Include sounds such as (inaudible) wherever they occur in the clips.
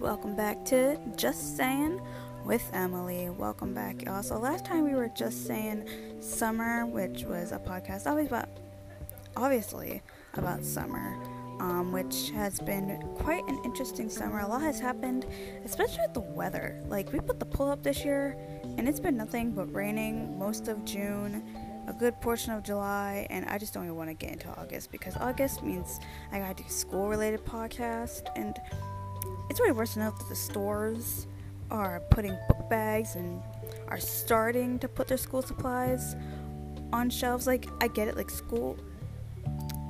welcome back to Just Saying with Emily. Welcome back, y'all. So last time we were just saying summer, which was a podcast always about, obviously about summer, um, which has been quite an interesting summer. A lot has happened, especially with the weather. Like we put the pull up this year, and it's been nothing but raining most of June a good portion of July, and I just don't even want to get into August because August means I gotta do school related podcast, and it's already worse enough that the stores are putting book bags and are starting to put their school supplies on shelves. Like, I get it, like, school.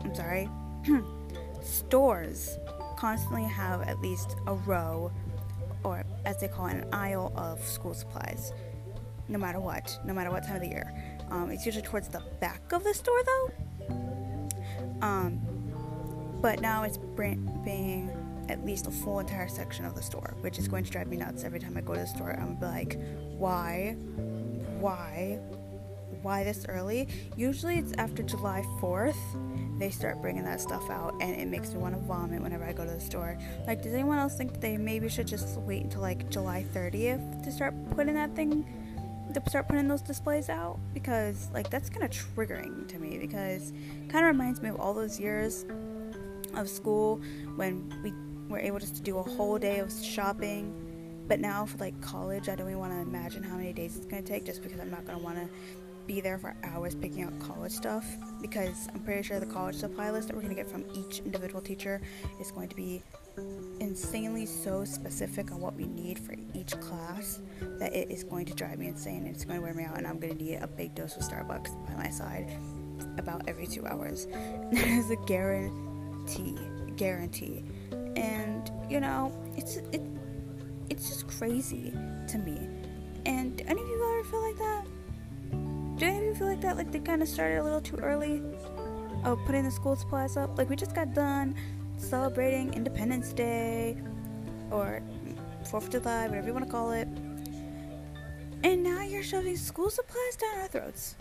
I'm sorry. (clears throat) stores constantly have at least a row, or as they call it, an aisle of school supplies, no matter what, no matter what time of the year. Um, it's usually towards the back of the store, though. Um, but now it's being at least a full entire section of the store, which is going to drive me nuts every time I go to the store. I'm like, why? Why? Why this early? Usually it's after July 4th. They start bringing that stuff out, and it makes me want to vomit whenever I go to the store. Like, does anyone else think they maybe should just wait until like July 30th to start putting that thing to start putting those displays out because like that's kind of triggering to me because kind of reminds me of all those years of school when we were able just to do a whole day of shopping but now for like college i don't even want to imagine how many days it's going to take just because i'm not going to want to be there for hours picking out college stuff because i'm pretty sure the college supply list that we're going to get from each individual teacher is going to be insanely so specific on what we need for each class that it is going to drive me insane it's going to wear me out and I'm going to need a big dose of Starbucks by my side about every two hours. (laughs) That is a guarantee, guarantee. And you know, it's it, it's just crazy to me. And do any of you ever feel like that? Do any of you feel like that? Like they kind of started a little too early of putting the school supplies up? Like we just got done celebrating Independence Day or 4th of July, whatever you want to call it. And now you're shoving school supplies down our throats.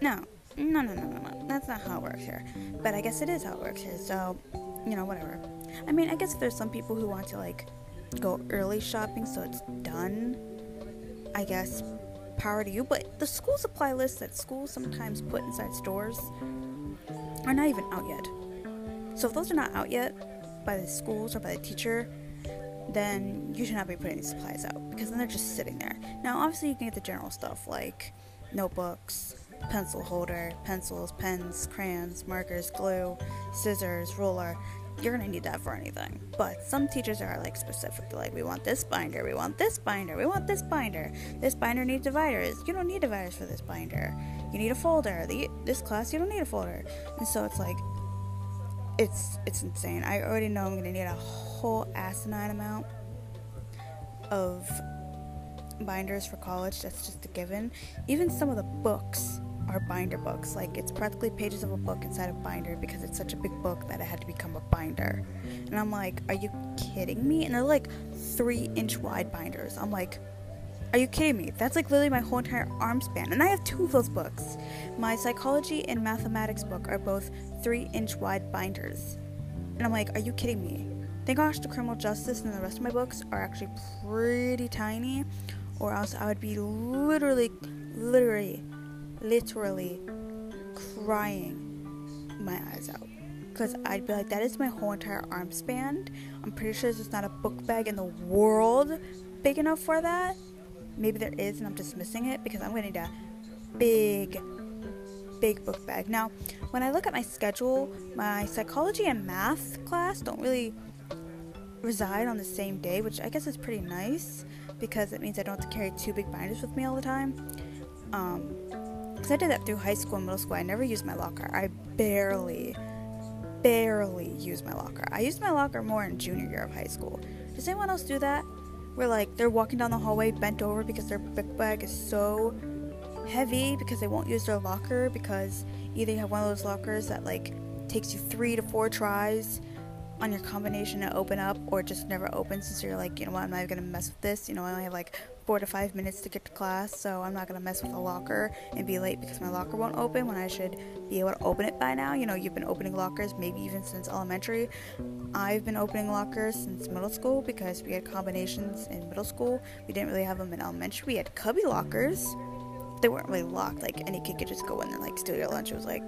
No, no, no, no, no, no. That's not how it works here. But I guess it is how it works here, so, you know, whatever. I mean, I guess if there's some people who want to, like, go early shopping so it's done, I guess power to you. But the school supply lists that schools sometimes put inside stores are not even out yet. So if those are not out yet by the schools or by the teacher, then you should not be putting these supplies out because then they're just sitting there. Now, obviously, you can get the general stuff like notebooks, pencil holder, pencils, pens, crayons, markers, glue, scissors, ruler. You're gonna need that for anything. But some teachers are like specific, like we want this binder, we want this binder, we want this binder. This binder needs dividers. You don't need dividers for this binder. You need a folder. The, this class, you don't need a folder. And so it's like it's it's insane. I already know I'm gonna need a whole asinine amount of binders for college. That's just a given. Even some of the books are binder books. Like it's practically pages of a book inside a binder because it's such a big book that it had to become a binder. And I'm like, are you kidding me? And they're like three inch wide binders. I'm like, are you kidding me? That's like literally my whole entire arm span. And I have two of those books. My psychology and mathematics book are both three inch wide binders. And I'm like, are you kidding me? Thank gosh the criminal justice and the rest of my books are actually pretty tiny, or else I would be literally, literally, literally crying my eyes out. Because I'd be like, that is my whole entire arm span. I'm pretty sure there's not a book bag in the world big enough for that. Maybe there is, and I'm just missing it because I'm to need a big, big book bag. Now, when I look at my schedule, my psychology and math class don't really reside on the same day, which I guess is pretty nice because it means I don't have to carry two big binders with me all the time. Um, because I did that through high school and middle school. I never used my locker. I barely, barely used my locker. I used my locker more in junior year of high school. Does anyone else do that? where like they're walking down the hallway bent over because their book bag is so heavy because they won't use their locker because either you have one of those lockers that like takes you three to four tries on your combination to open up or just never opens so you're like you know what i'm not even gonna mess with this you know i only have like four to five minutes to get to class, so I'm not gonna mess with a locker and be late because my locker won't open when I should be able to open it by now. You know, you've been opening lockers maybe even since elementary. I've been opening lockers since middle school because we had combinations in middle school. We didn't really have them in elementary. We had cubby lockers. They weren't really locked, like any kid could just go in and like steal your lunch. It was like,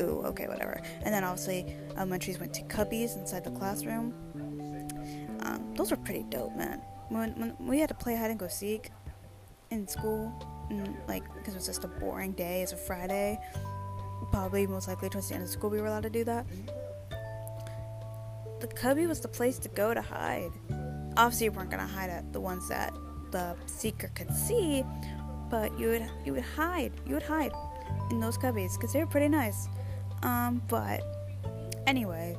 ooh, okay, whatever. And then obviously elementaries went to cubbies inside the classroom. Um, those were pretty dope, man when, when we had to play hide and go seek in school, and, like because it was just a boring day. It's a Friday. Probably most likely towards the end of school we were allowed to do that. The cubby was the place to go to hide. Obviously, you weren't gonna hide at the ones that the seeker could see, but you would you would hide. You would hide in those cubbies because they were pretty nice. Um, but anyway,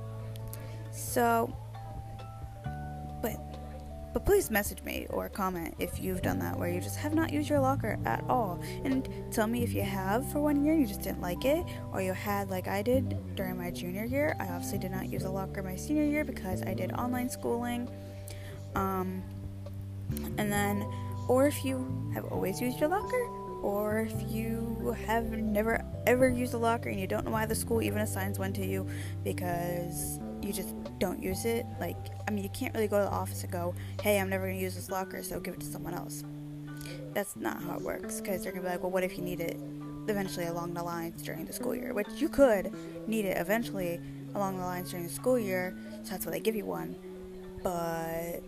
so but please message me or comment if you've done that where you just have not used your locker at all. And tell me if you have for one year you just didn't like it, or you had like I did during my junior year. I obviously did not use a locker my senior year because I did online schooling. Um, and then, or if you have always used your locker, or if you have never ever used a locker and you don't know why the school even assigns one to you because you just don't use it. Like, I mean, you can't really go to the office and go, hey, I'm never going to use this locker, so give it to someone else. That's not how it works, because they're going to be like, well, what if you need it eventually along the lines during the school year? Which you could need it eventually along the lines during the school year, so that's why they give you one. But,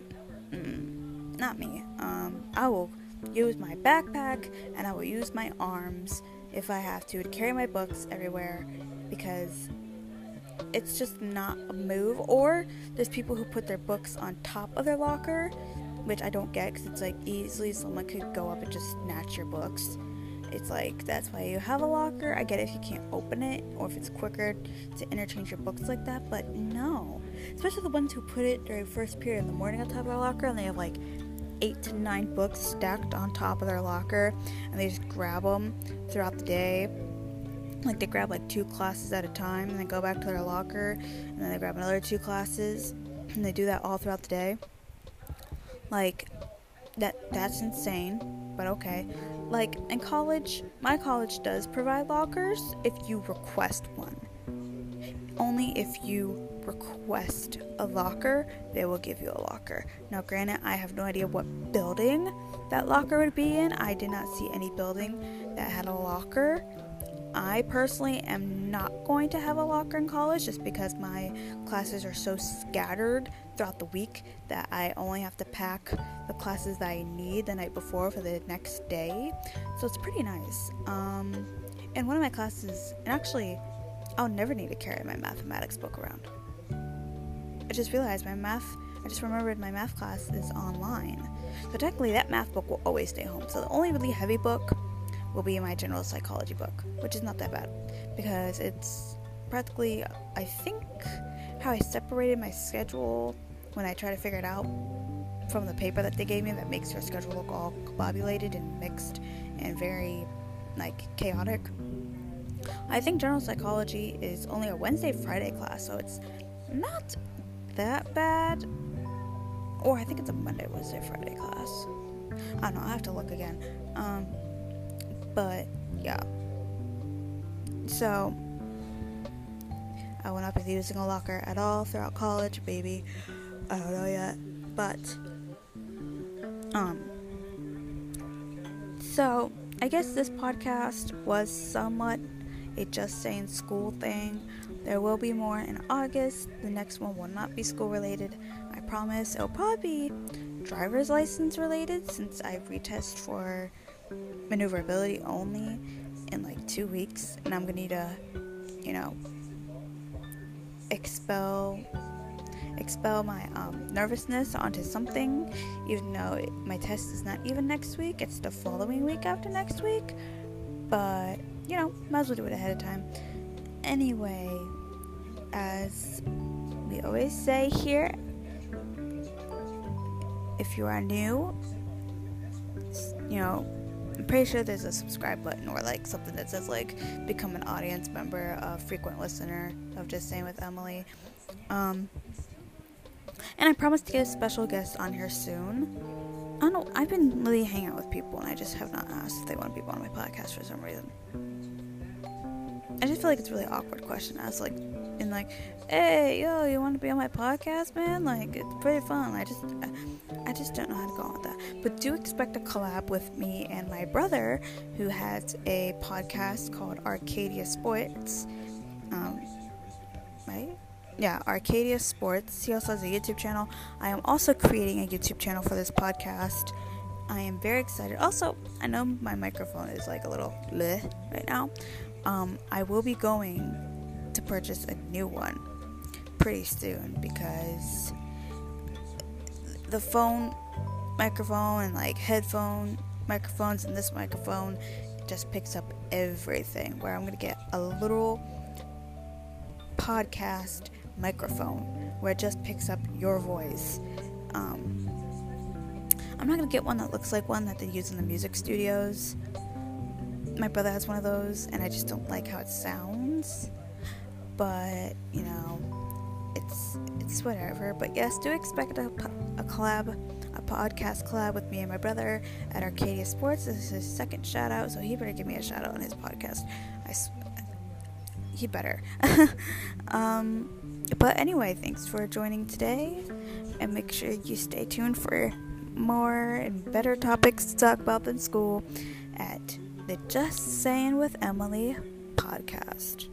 mm, not me. Um, I will use my backpack and I will use my arms if I have to to carry my books everywhere because it's just not a move. Or there's people who put their books on top of their locker, which I don't get because it's like easily someone could go up and just snatch your books. It's like that's why you have a locker. I get it if you can't open it or if it's quicker to interchange your books like that, but no. Especially the ones who put it during first period in the morning on top of their locker and they have like eight to nine books stacked on top of their locker and they just grab them throughout the day like they grab like two classes at a time and they go back to their locker and then they grab another two classes and they do that all throughout the day. Like that that's insane but okay. Like in college my college does provide lockers if you request one. Only if you request a locker they will give you a locker. Now granted i have no idea what building that locker would be in. I did not see any building that had a locker I personally am not going to have a locker in college just because my classes are so scattered throughout the week that I only have to pack the classes that I need the night before for the next day. So it's pretty nice. Um, and one of my classes, and actually, I'll never need to carry my mathematics book around. I just realized my math, I just remembered my math class is online. So technically, that math book will always stay home. So the only really heavy book will be my general psychology book, which is not that bad because it's practically, I think, how I separated my schedule when I try to figure it out from the paper that they gave me that makes your schedule look all combobulated and mixed and very like chaotic. I think general psychology is only a Wednesday Friday class, so it's not that bad. Or I think it's a Monday Wednesday Friday class. I don't know. I have to look again. Um, but yeah. So I will not be using a locker at all throughout college, baby. I don't know yet. But um so I guess this podcast was somewhat a just saying school thing. There will be more in August. The next one will not be school related. I promise. It'll probably be driver's license related since I retest for maneuverability only in like two weeks, and I'm gonna need to, you know, expel expel my um, nervousness onto something, even though it, my test is not even next week, it's the following week after next week. But, you know, might as well do it ahead of time. Anyway, as we always say here, if you are new, you know, I'm pretty sure there's a subscribe button or like something that says like become an audience member, a frequent listener of Just Saying with Emily. Um, and I promise to get a special guest on here soon. I don't know. I've been really hanging out with people, and I just have not asked if they want to be on my podcast for some reason. I just feel like it's a really awkward question to ask, like, in like, hey, yo, you want to be on my podcast, man? Like, it's pretty fun. I just, I, I just don't know how to go on with that. But do expect a collab with me and my brother, who has a podcast called Arcadia Sports. Um, right? Yeah, Arcadia Sports. He also has a YouTube channel. I am also creating a YouTube channel for this podcast. I am very excited. Also, I know my microphone is like a little bleh right now. Um, I will be going to purchase a new one pretty soon because the phone microphone and like headphone microphones and this microphone just picks up everything. Where I'm gonna get a little podcast microphone where it just picks up your voice. Um, I'm not gonna get one that looks like one that they use in the music studios. My brother has one of those, and I just don't like how it sounds. But you know, it's it's whatever. But yes, do expect a, a collab, a podcast collab with me and my brother at Arcadia Sports. This is his second shout out, so he better give me a shout out on his podcast. I he better. (laughs) um, but anyway, thanks for joining today, and make sure you stay tuned for more and better topics to talk about than school at the Just Saying with Emily podcast.